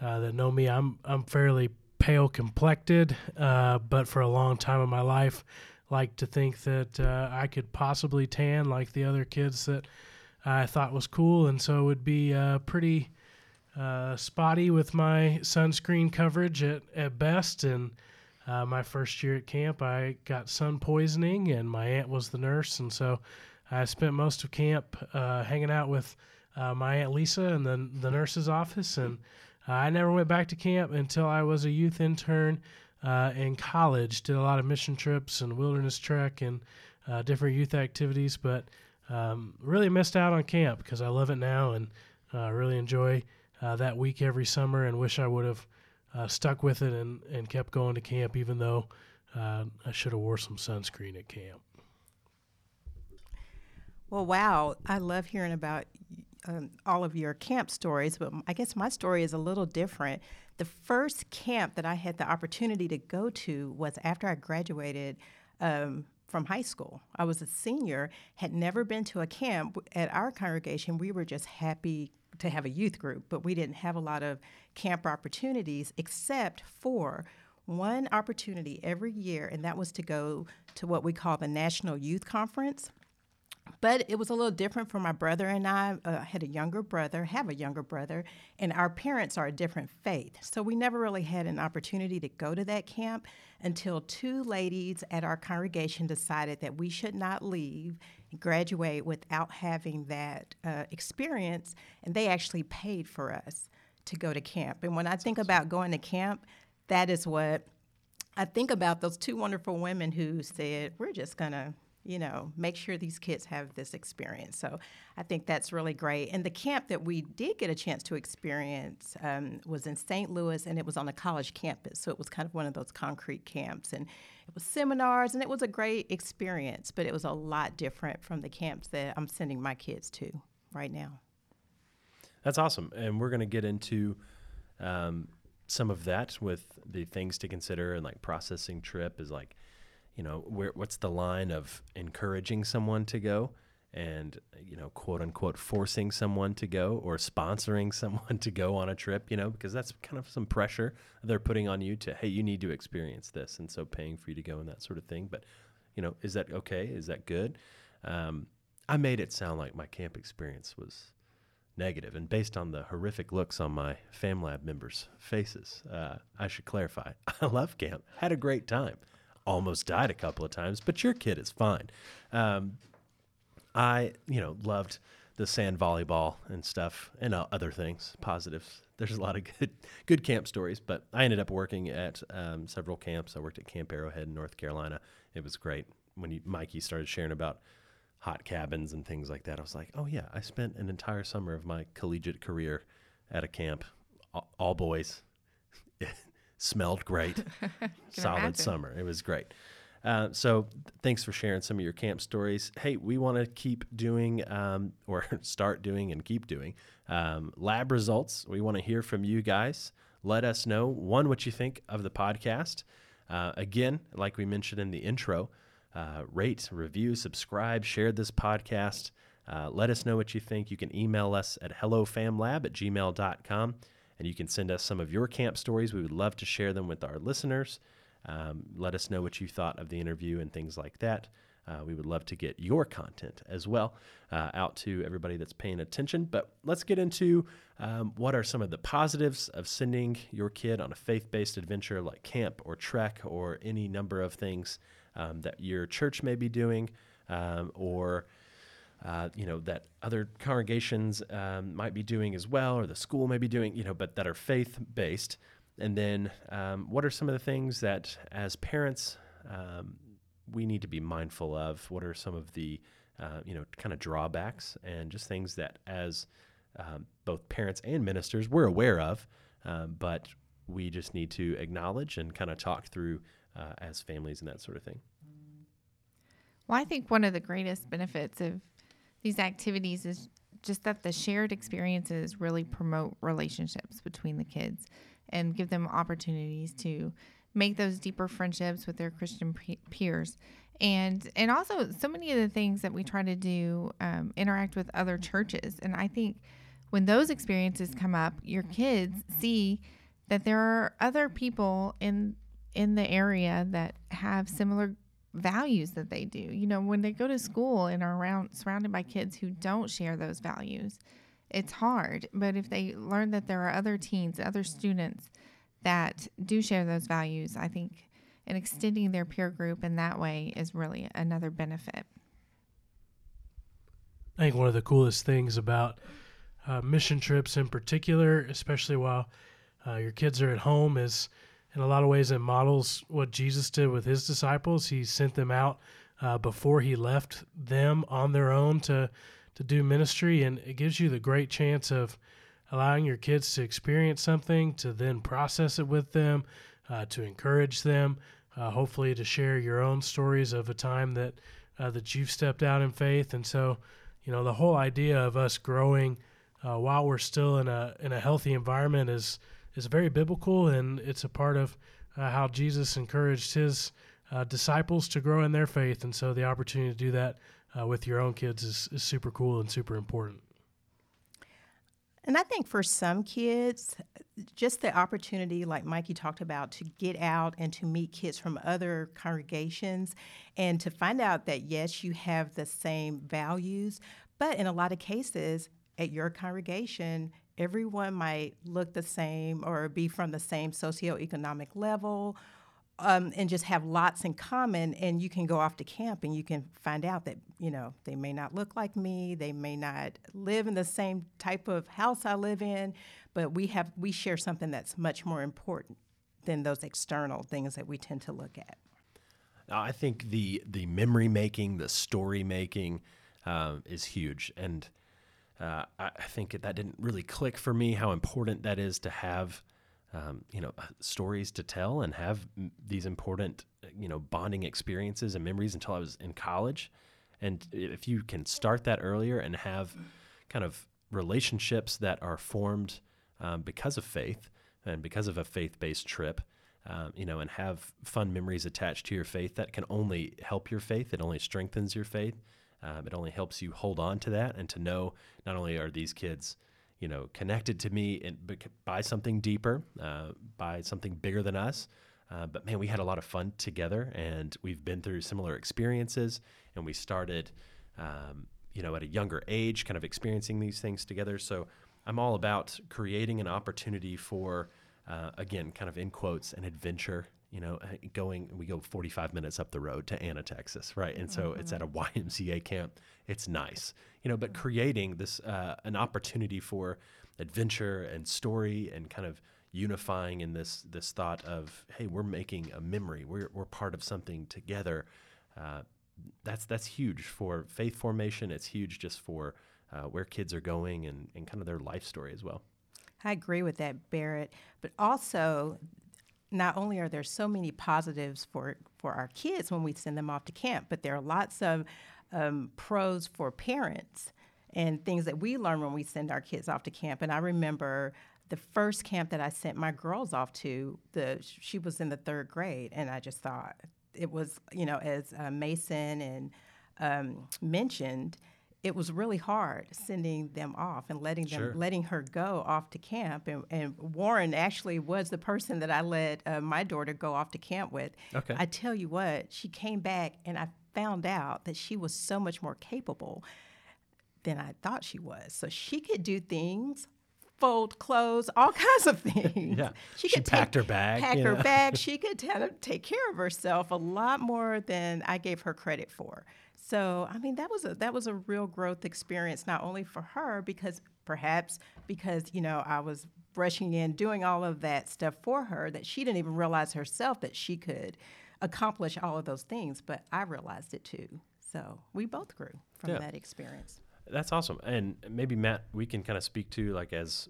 B: uh, that know me, I'm I'm fairly pale complected, uh, but for a long time in my life, like to think that uh, I could possibly tan like the other kids that I thought was cool, and so it would be pretty spotty with my sunscreen coverage at, at best. And uh, my first year at camp, I got sun poisoning, and my aunt was the nurse, and so I spent most of camp uh, hanging out with uh, my aunt Lisa in the the nurse's office, and uh, I never went back to camp until I was a youth intern uh, in college. Did a lot of mission trips and wilderness trek and uh, different youth activities, but um, really missed out on camp because I love it now and really enjoy that week every summer and wish I would have uh, stuck with it and, and kept going to camp even though uh, I should have wore some sunscreen at camp.
G: Well, wow. I love hearing about um, all of your camp stories, but I guess my story is a little different. The first camp that I had the opportunity to go to was after I graduated um, from high school. I was a senior, had never been to a camp. At our congregation, we were just happy to have a youth group, but we didn't have a lot of camp opportunities except for one opportunity every year, and that was to go to what we call the National Youth Conference. But it was a little different for my brother and I. Uh, I had a younger brother, have a younger brother, and our parents are a different faith. So we never really had an opportunity to go to that camp until two ladies at our congregation decided that we should not leave and graduate without having that uh, experience, and they actually paid for us to go to camp. And when I think about going to camp, that is what I think about those two wonderful women who said, We're just going to you know, make sure these kids have this experience. So I think that's really great. And the camp that we did get a chance to experience um, was in St. Louis, and it was on a college campus. So it was kind of one of those concrete camps, and it was seminars, and it was a great experience. But it was a lot different from the camps that I'm sending my kids to right now.
A: That's awesome, and we're going to get into um, some of that with the things to consider and like processing trip is like you know, where what's the line of encouraging someone to go and you know, quote unquote forcing someone to go or sponsoring someone to go on a trip, you know, because that's kind of some pressure they're putting on you to, hey, you need to experience this, and so paying for you to go and that sort of thing. But you know, is that okay? Is that good? Um, I made it sound like my camp experience was negative, and based on the horrific looks on my FamLab members' faces, uh, I should clarify: I love camp, had a great time almost died a couple of times, but your kid is fine. Um, I, you know, loved the sand volleyball and stuff and uh, other things, positives. There's a lot of good, good camp stories, but I ended up working at um, several camps. I worked at Camp Arrowhead in North Carolina. It was great. When you, Mikey started sharing about hot cabins and things like that, I was like, oh yeah, I spent an entire summer of my collegiate career at a camp, all, boys. smelled great. Solid imagine. summer. It was great. Uh, so thanks for sharing some of your camp stories. Hey, we want to keep doing um, or start doing and keep doing um, lab results. We want to hear from you guys. Let us know one what you think of the podcast. Uh, again, like we mentioned in the intro, uh, rate, review, subscribe, share this podcast. Uh, let us know what you think. You can email us at hellofamlab at gmail.com and you can send us some of your camp stories. We would love to share them with our listeners. Um, let us know what you thought of the interview and things like that. Uh, we would love to get your content as well uh, out to everybody that's paying attention. But let's get into um, what are some of the positives of sending your kid on a faith based adventure like camp or trek or any number of things um, that your church may be doing um, or uh, you know, that other congregations um, might be doing as well, or the school may be doing, you know, but that are faith based. And then, um, what are some of the things that, as parents, um, we need to be mindful of? What are some of the, uh, you know, kind of drawbacks and just things that, as um, both parents and ministers, we're aware of, but we just need to acknowledge and kind of talk through uh, as families and that sort of thing?
F: Well, I think one of the greatest benefits of these activities is just that the shared experiences really promote relationships between the kids and give them opportunities to make those deeper friendships with their Christian peers. And and also so many of the things that we try to do um, interact with other churches. And I think when those experiences come up, your kids see that there are other people in in the area that have similar values that they do. You know, when they go to school and are around surrounded by kids who don't share those values, it's hard. But if they learn that there are other teens, other students that do share those values, I think and extending their peer group in that way is really another benefit.
B: I think one of the coolest things about uh, mission trips in particular, especially while uh, your kids are at home, is in a lot of ways it models what Jesus did with his disciples. He sent them out uh, before he left them on their own to to do ministry, and it gives you the great chance of allowing your kids to experience something, to then process it with them, uh, to encourage them, uh, hopefully to share your own stories of a time that uh, that you've stepped out in faith. And so, you know, the whole idea of us growing uh, while we're still in a in a healthy environment is is very biblical, and it's a part of uh, how Jesus encouraged his uh, disciples to grow in their faith. And so, the opportunity to do that uh, with your own kids is, is super cool and super important.
G: And I think for some kids, just the opportunity, like Mikey talked about, to get out and to meet kids from other congregations and to find out that, yes, you have the same values, but in a lot of cases, at your congregation, everyone might look the same or be from the same socioeconomic level um, and just have lots in common and you can go off to camp and you can find out that you know they may not look like me they may not live in the same type of house i live in but we have we share something that's much more important than those external things that we tend to look at.
A: I think the the memory making the story making uh, is huge and uh, I, think that didn't really click for me how important that is to have um, you know, uh, stories to tell and have these important, uh, you know, bonding experiences and memories until I was in college. And if you can start that earlier and have kind of relationships that are formed um, because of faith and because of a faith based trip, um, you know, and have fun memories attached to your faith, that can only help your faith. It only strengthens your faith. Um, it only helps you hold on to that and to know not only are these kids you know, connected to me and by something deeper, uh, by something bigger than us. Uh, but man, we had a lot of fun together, and we've been through similar experiences. And we started, um, you know, at a younger age, kind of experiencing these things together. So I'm all about creating an opportunity for, uh, again, kind of in quotes, an adventure. You know, uh, going we go 45 minutes up the road to Anna, Texas, right? And so mm-hmm. it's at a YMCA camp. It's nice you know, but creating this uh, an opportunity for adventure and story and kind of unifying in this this thought of hey, we're making a memory, we're we're part of something together. Uh, that's that's huge for faith formation. It's huge just for uh, where kids are going and, and kind of their life story as well.
G: I agree with that, Barrett. But also, not only are there so many positives for for our kids when we send them off to camp, but there are lots of um, pros for parents and things that we learn when we send our kids off to camp. And I remember the first camp that I sent my girls off to, the she was in the third grade, and I just thought it was, you know, as uh, Mason and um, mentioned, it was really hard sending them off and letting them sure. letting her go off to camp. And, and, Warren actually was the person that I let uh, my daughter go off to camp with.
A: Okay.
G: I tell you what, she came back and I found out that she was so much more capable than I thought she was. So she could do things, fold clothes, all kinds of things.
A: yeah. She, she packed take, her bag.
G: Pack her know? bag. She could take care of herself a lot more than I gave her credit for. So I mean that was a that was a real growth experience not only for her because perhaps because you know I was rushing in doing all of that stuff for her that she didn't even realize herself that she could accomplish all of those things, but I realized it too. So we both grew from yeah. that experience.
A: That's awesome. And maybe Matt, we can kind of speak to like as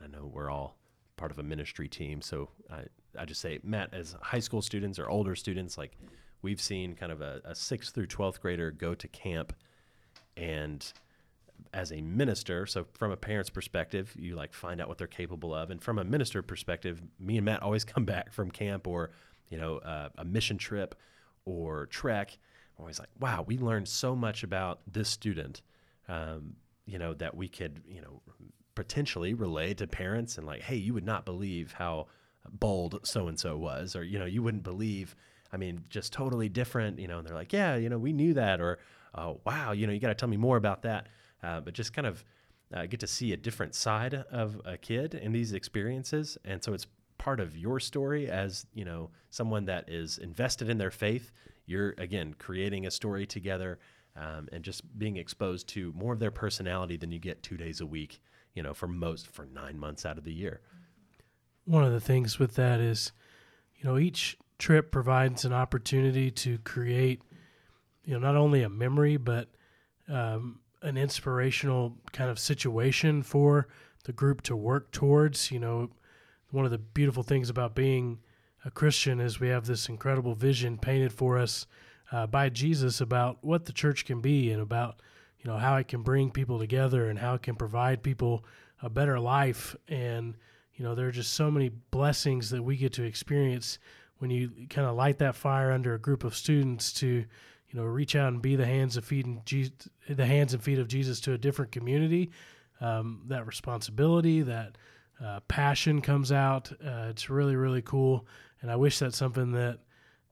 A: I know we're all part of a ministry team, so I I just say Matt as high school students or older students, like we've seen kind of a, a sixth through twelfth grader go to camp, and as a minister, so from a parent's perspective, you like find out what they're capable of, and from a minister perspective, me and Matt always come back from camp or you know, uh, a mission trip or trek, I'm always like, wow, we learned so much about this student, um, you know, that we could, you know, potentially relay to parents and like, hey, you would not believe how bold so and so was, or you know, you wouldn't believe. I mean, just totally different, you know. And they're like, yeah, you know, we knew that, or oh, wow, you know, you got to tell me more about that. Uh, but just kind of uh, get to see a different side of a kid in these experiences, and so it's part of your story as you know someone that is invested in their faith you're again creating a story together um, and just being exposed to more of their personality than you get two days a week you know for most for nine months out of the year
B: one of the things with that is you know each trip provides an opportunity to create you know not only a memory but um, an inspirational kind of situation for the group to work towards. You know one of the beautiful things about being a Christian is we have this incredible vision painted for us uh, by Jesus about what the church can be and about you know how it can bring people together and how it can provide people a better life. And you know there are just so many blessings that we get to experience when you kind of light that fire under a group of students to you know reach out and be the hands and feet and Jesus, the hands and feet of Jesus to a different community um, that responsibility that uh, passion comes out uh, it's really really cool and I wish that's something that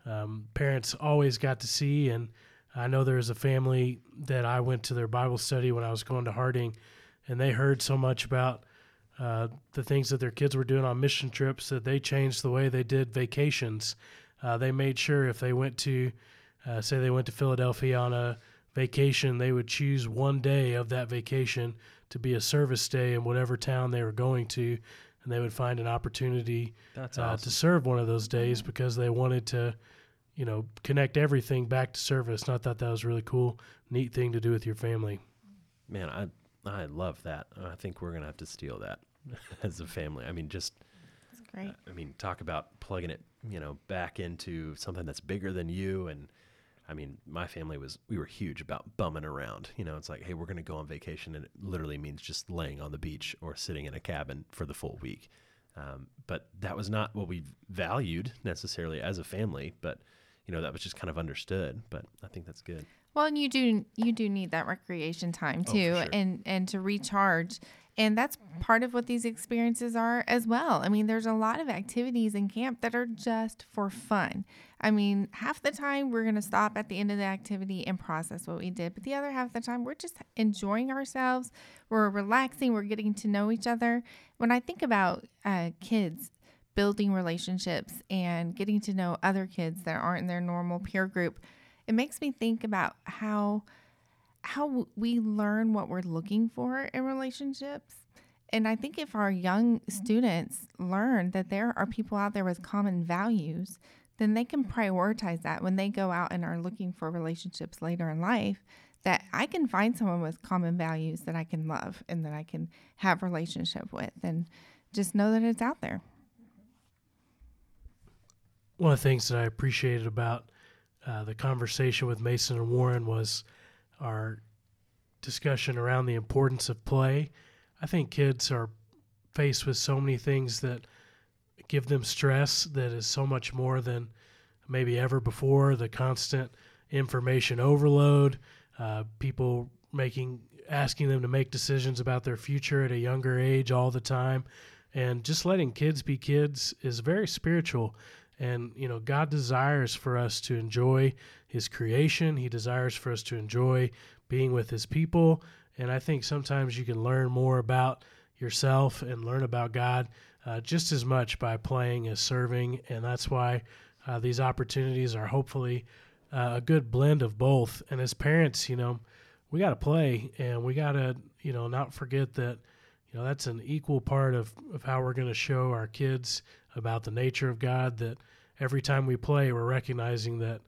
B: um, parents always got to see. And I know there's a family that I went to their Bible study when I was going to Harding, and they heard so much about uh, the things that their kids were doing on mission trips that they changed the way they did vacations. Uh, they made sure if they went to, uh, say, they went to Philadelphia on a vacation, they would choose one day of that vacation to be a service day in whatever town they were going to and they would find an opportunity
A: That's
B: uh,
A: awesome.
B: to serve one of those days because they wanted to, you know, connect everything back to service. And I thought that was really cool, neat thing to do with your family.
A: Man, I I love that. I think we're gonna have to steal that as a family. I mean, just
F: That's great.
A: I mean, talk about plugging it, you know, back into something that's bigger than you. And I mean, my family was we were huge about bumming around. You know, it's like, hey, we're gonna go on vacation, and it literally means just laying on the beach or sitting in a cabin for the full week. Um, but that was not what we valued necessarily as a family. But you know, that was just kind of understood. But I think that's good.
F: Well, and you do you do need that recreation time
A: Oh,
F: too,
A: sure.
F: and and to recharge, and that's part of what these experiences are as well. I mean, there's a lot of activities in camp that are just for fun. I mean, half the time we're gonna stop at the end of the activity and process what we did, but the other half of the time we're just enjoying ourselves. We're relaxing. We're getting to know each other. When I think about uh, kids building relationships and getting to know other kids that aren't in their normal peer group it makes me think about how how we learn what we're looking for in relationships. And i think if our young students learn that there are people out there with common values then they can prioritize that when they go out and are looking for relationships later in life that i can find someone with common values that i can love and that i can have relationship with and just know that it's out there
B: One of the things that I appreciated about uh, the conversation with Mason and Warren was our discussion around the importance of play. I think kids are faced with so many things that give them stress that is so much more than maybe ever before. The constant information overload, uh, people making asking them to make decisions about their future at a younger age all the time, and just letting kids be kids is very spiritual. And you know, God desires for us to enjoy His creation. He desires for us to enjoy being with His people. And I think sometimes you can learn more about yourself and learn about God uh, just as much by playing as serving. And that's why uh, these opportunities are hopefully uh, a good blend of both. And as parents, you know, we got to play and we got to, you know, not forget that, you know, that's an equal part of, of how we're going to show our kids about the nature of God. That every time we play, we're recognizing that,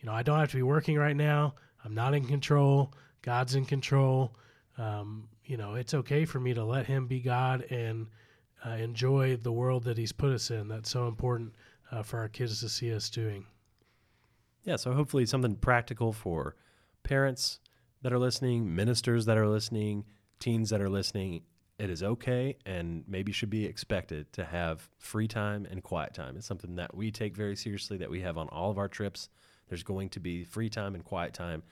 B: you know, I don't have to be working right now. I'm not in control. God's in control. Um, you know, it's okay for me to let Him be God and uh, enjoy the world that He's put us in. That's so important uh, for our kids to see us doing.
A: Yeah, so hopefully something practical for parents that are listening, ministers that are listening, teens that are listening. It is okay and maybe should be expected to have free time and quiet time. It's something that we take very seriously that we have on all of our trips. There's going to be free time and quiet time,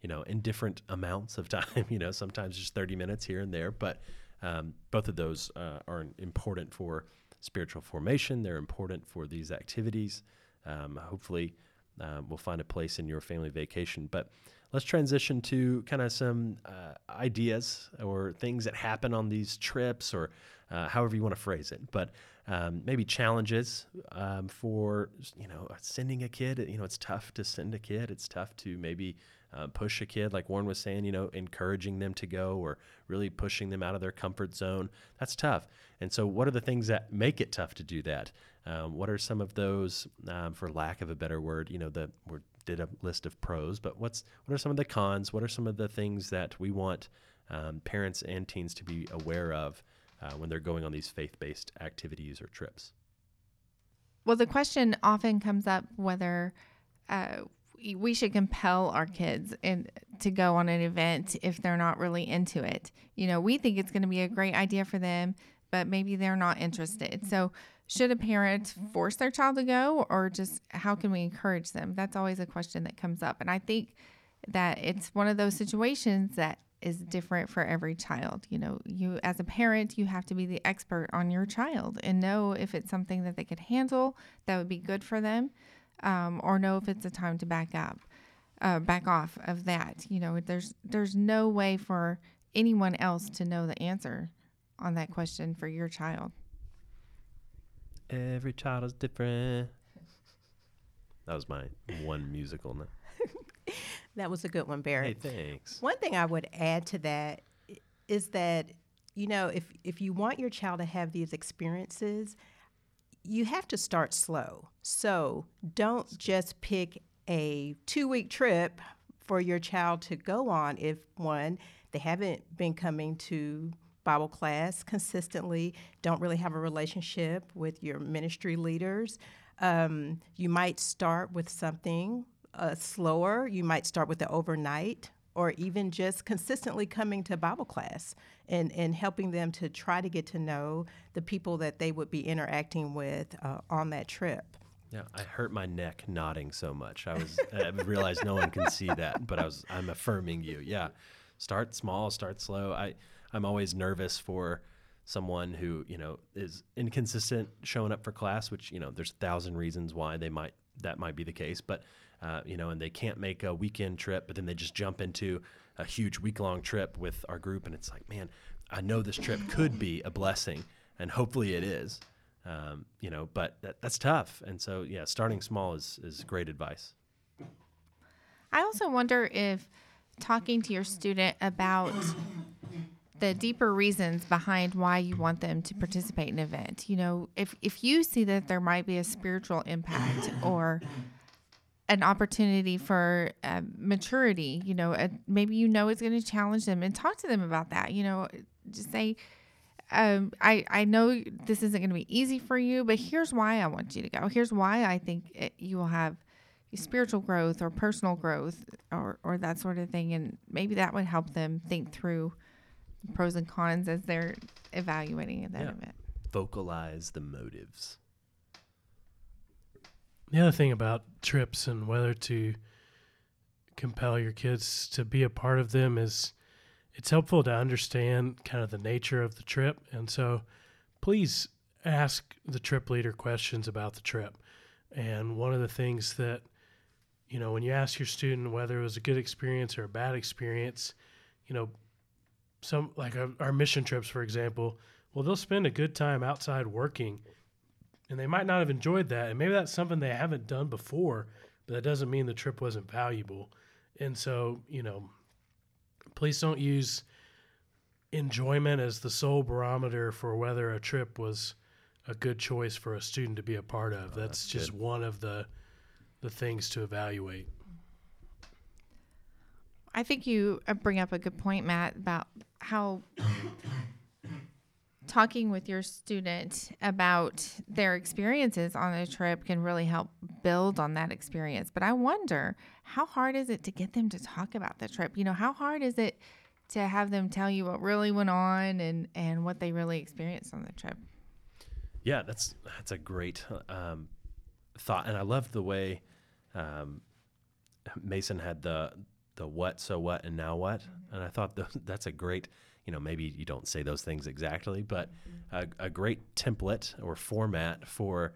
A: you know, in different amounts of time, you know, sometimes just 30 minutes here and there, but um, both of those uh, are important for spiritual formation. They're important for these activities. Um, hopefully, um, we'll find a place in your family vacation. But let's transition to kind of some uh, ideas or things that happen on these trips, or uh, however you want to phrase it. But um, maybe challenges um, for you know sending a kid. You know, it's tough to send a kid. It's tough to maybe uh, push a kid, like Warren was saying. You know, encouraging them to go or really pushing them out of their comfort zone. That's tough. And so, what are the things that make it tough to do that? Um, what are some of those, um, for lack of a better word? You know, the we did a list of pros, but what's what are some of the cons? What are some of the things that we want um, parents and teens to be aware of uh, when they're going on these faith-based activities or trips?
F: Well, the question often comes up whether uh, we should compel our kids and to go on an event if they're not really into it. You know, we think it's going to be a great idea for them, but maybe they're not interested. So, should a parent force their child to go or just how can we encourage them? That's always a question that comes up. And I think that it's one of those situations that is different for every child. You know, you as a parent, you have to be the expert on your child and know if it's something that they could handle that would be good for them um, or know if it's a time to back up, uh, back off of that. You know, there's there's no way for anyone else to know the answer on that question for your child.
A: Every child is different. That was my one musical. No?
G: That was a good one,
A: Barry.
G: Hey,
A: thanks.
G: One thing I would add to that is that you know if if you want your child to have these experiences, you have to start slow. So don't just pick a two week trip for your child to go on if one they haven't been coming to Bible class consistently, don't really have a relationship with your ministry leaders. Um, you might start with something uh, slower. You might start with the overnight, or even just consistently coming to Bible class and, and helping them to try to get to know the people that they would be interacting with uh, on that trip.
A: Yeah, I hurt my neck nodding so much. I was I realized no one can see that, but I was I'm affirming you. Yeah. Start small, start slow. I I'm always nervous for someone who, you know, is inconsistent showing up for class, which, you know, there's a thousand reasons why they might that might be the case, but uh, you know, and they can't make a weekend trip, but then they just jump into a huge week long trip with our group and it's like, man, I know this trip could be a blessing and hopefully it is um, you know, but that, that's tough. And so, yeah, starting small is, is great advice.
F: I also wonder if talking to your student about the deeper reasons behind why you want them to participate in an event. You know, if if you see that there might be a spiritual impact or an opportunity for uh, maturity, you know, uh, maybe you know it's going to challenge them, and talk to them about that. You know, just say, um, I I know this isn't going to be easy for you, but here's why I want you to go. Here's why I think it, you will have spiritual growth or personal growth or or that sort of thing, and maybe that would help them think through pros and cons as they're evaluating that
A: Yeah.
F: event.
A: Vocalize the motives.
B: The other thing about trips and whether to compel your kids to be a part of them is it's helpful to understand kind of the nature of the trip. And so please ask the trip leader questions about the trip. And one of the things that, you know, when you ask your student whether it was a good experience or a bad experience, you know, some like our, our mission trips, for example, well, they'll spend a good time outside working and they might not have enjoyed that and maybe that's something they haven't done before but that doesn't mean the trip wasn't valuable. And so you know please don't use enjoyment as the sole barometer for whether a trip was a good choice for a student to be a part of. Oh, that's, just one of the the things to evaluate
F: I think you uh, bring up a good point, Matt, about how talking with your student about their experiences on a trip can really help build on that experience. But I wonder, how hard is it to get them to talk about the trip? You know, how hard is it to have them tell you what really went on and, and what they really experienced on the trip?
A: Yeah, that's that's a great um, thought, and I love the way um, Mason had the the what, so what, and now what, and I thought those, that's a great. You know, maybe you don't say those things exactly, but a, a great template or format for.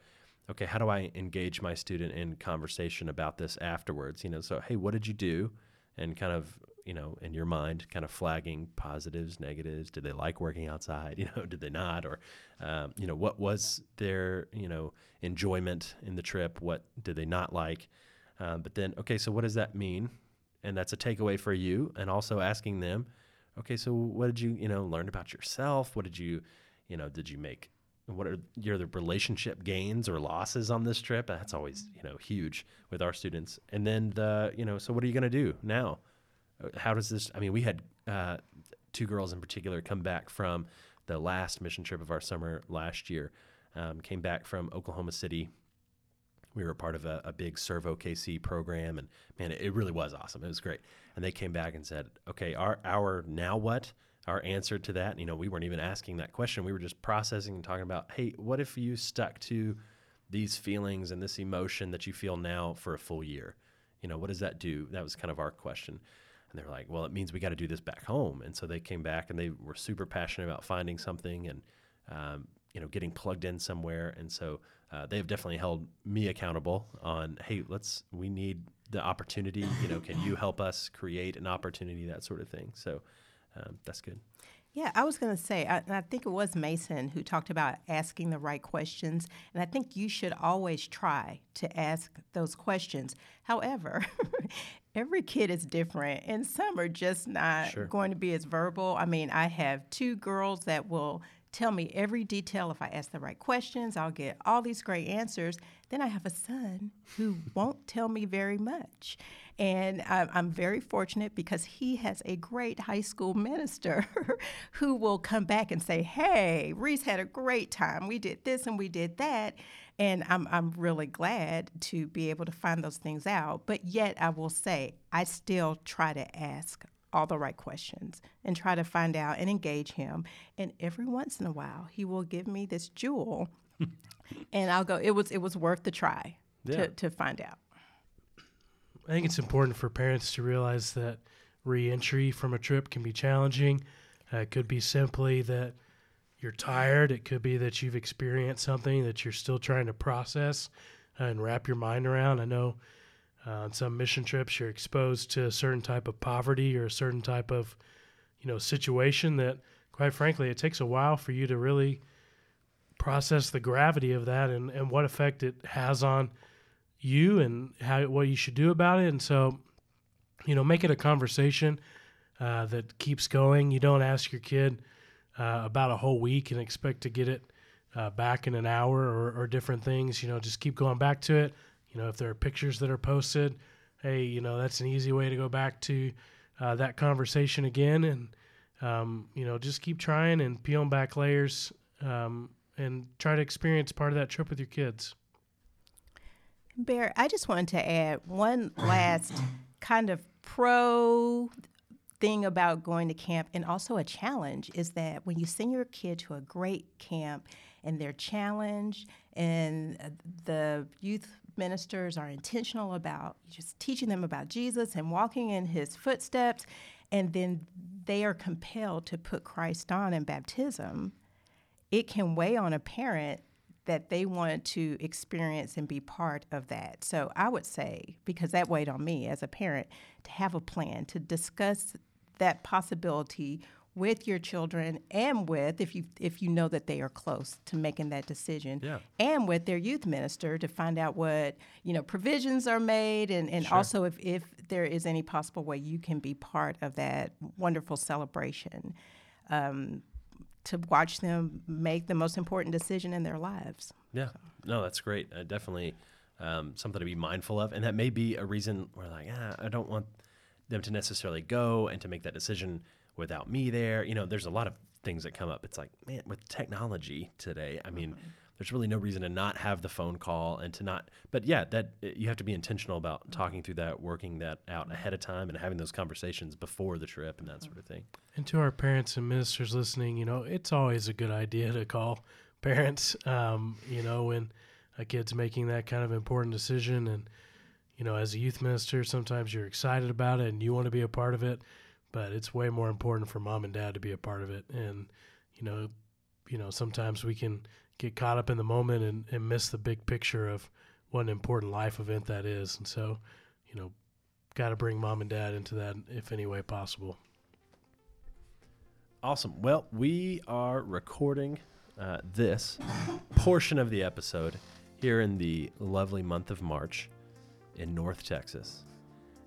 A: Okay, how do I engage my student in conversation about this afterwards? You know, so hey, what did you do? And kind of, you know, in your mind, kind of flagging positives, negatives. Did they like working outside? You know, did they not? Or, um, you know, what was their, you know, enjoyment in the trip? What did they not like? Um, but then, okay, so what does that mean? And that's a takeaway for you. And also asking them, okay, so what did you, you know, learn about yourself? What did you, you know, did you make? What are your the relationship gains or losses on this trip? That's always, you know, huge with our students. And then the, you know, so what are you going to do now? Uh, How does this? I mean, we had uh, two girls in particular come back from the last mission trip of our summer last year. Um, came back from Oklahoma City we were part of a, a big Serve OKC program, and man, it, it really was awesome. It was great. And they came back and said, "Okay, our our now what?" Our answer to that, you know, we weren't even asking that question. We were just processing and talking about, hey, what if you stuck to these feelings and this emotion that you feel now for a full year? You know, what does that do? That was kind of our question. And they're like, well, it means we got to do this back home. And so they came back and they were super passionate about finding something and, um, you know, getting plugged in somewhere. And so uh, they've definitely held me accountable on, hey, let's, we need the opportunity. You know, can you help us create an opportunity, that sort of thing. So um, that's good.
G: Yeah, I was going to say, I, I think it was Mason who talked about asking the right questions. And I think you should always try to ask those questions. However, every kid is different, and some are just not
A: Sure.
G: going to be as verbal. I mean, I have two girls that will tell me every detail if I ask the right questions. I'll get all these great answers. Then I have a son who won't tell me very much. And I'm very fortunate because he has a great high school minister who will come back and say, Hey, Reese had a great time. We did this and we did that. And I'm, I'm really glad to be able to find those things out. But yet, I will say, I still try to ask all the right questions and try to find out and engage him. And every once in a while, he will give me this jewel, and I'll go. It was it was worth the try
A: Yeah.
G: to to find out.
B: I think it's important for parents to realize that reentry from a trip can be challenging. Uh, it could be simply that you're tired. It could be that you've experienced something that you're still trying to process uh, and wrap your mind around. I know on some mission trips you're exposed to a certain type of poverty or a certain type of, you know, situation that, quite frankly, it takes a while for you to really process the gravity of that and, and what effect it has on you and how what you should do about it. And so, you know, make it a conversation uh, that keeps going. You don't ask your kid uh, about a whole week and expect to get it uh, back in an hour or, or different things. You know, just keep going back to it. You know, if there are pictures that are posted, hey, you know, that's an easy way to go back to uh, that conversation again. And, um, you know, just keep trying and peeling back layers um, and try to experience part of that trip with your kids.
G: Bear, I just wanted to add one last kind of pro thing about going to camp and also a challenge is that when you send your kid to a great camp and they're challenged and uh, the youth ministers are intentional about just teaching them about Jesus and walking in his footsteps and then they are compelled to put Christ on in baptism it can weigh on a parent that they want to experience and be part of that. So I would say, because that weighed on me as a parent, to have a plan to discuss that possibility with your children and with if you if you know that they are close to making that decision
A: Yeah.
G: and with their youth minister to find out what you know provisions are made and, and also if, if there is any possible way you can be part of that wonderful celebration um, to watch them make the most important decision in their lives.
A: Yeah, no, that's great. Uh, definitely um, something to be mindful of, and that may be a reason we're like, ah, I don't want them to necessarily go and to make that decision without me there. You know, there's a lot of things that come up. It's like, man, with technology today, I mean, there's really no reason to not have the phone call and to not. But yeah, that uh, you have to be intentional about talking through that, working that out ahead of time, and having those conversations before the trip and that sort of thing.
B: And to our parents and ministers listening, you know, it's always a good idea to call parents, um, you know, when a kid's making that kind of important decision. And, you know, as a youth minister, sometimes you're excited about it and you want to be a part of it, but it's way more important for mom and dad to be a part of it. And, you know, you know, sometimes we can get caught up in the moment and, and miss the big picture of what an important life event that is. And so, you know, got to bring mom and dad into that if any way possible.
A: Awesome. Well, we are recording uh, this portion of the episode here in the lovely month of March in North Texas.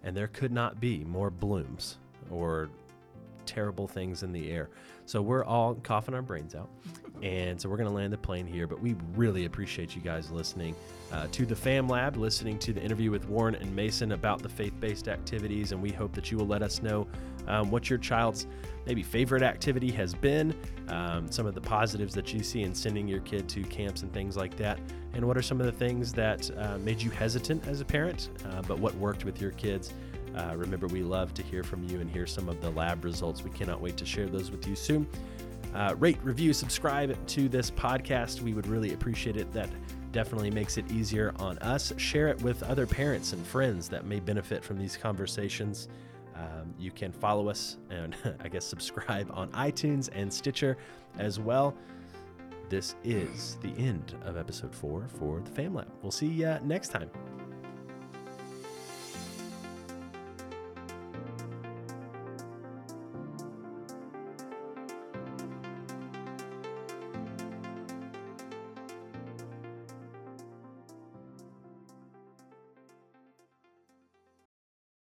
A: And there could not be more blooms or terrible things in the air. So we're all coughing our brains out. And so we're going to land the plane here. But we really appreciate you guys listening uh, to the Fam Lab, listening to the interview with Warren and Mason about the faith based activities. And we hope that you will let us know um, what your child's maybe favorite activity has been, um, some of the positives that you see in sending your kid to camps and things like that. and what are some of the things that uh, made you hesitant as a parent, uh, but what worked with your kids. Uh, remember, we love to hear from you and hear some of the lab results. We cannot wait to share those with you soon. Uh, rate, review, subscribe to this podcast. We would really appreciate it. That definitely makes it easier on us. Share it with other parents and friends that may benefit from these conversations. Um, you can follow us and I guess subscribe on iTunes and Stitcher as well. This is the end of episode four for the Fam Lab. We'll see you next time.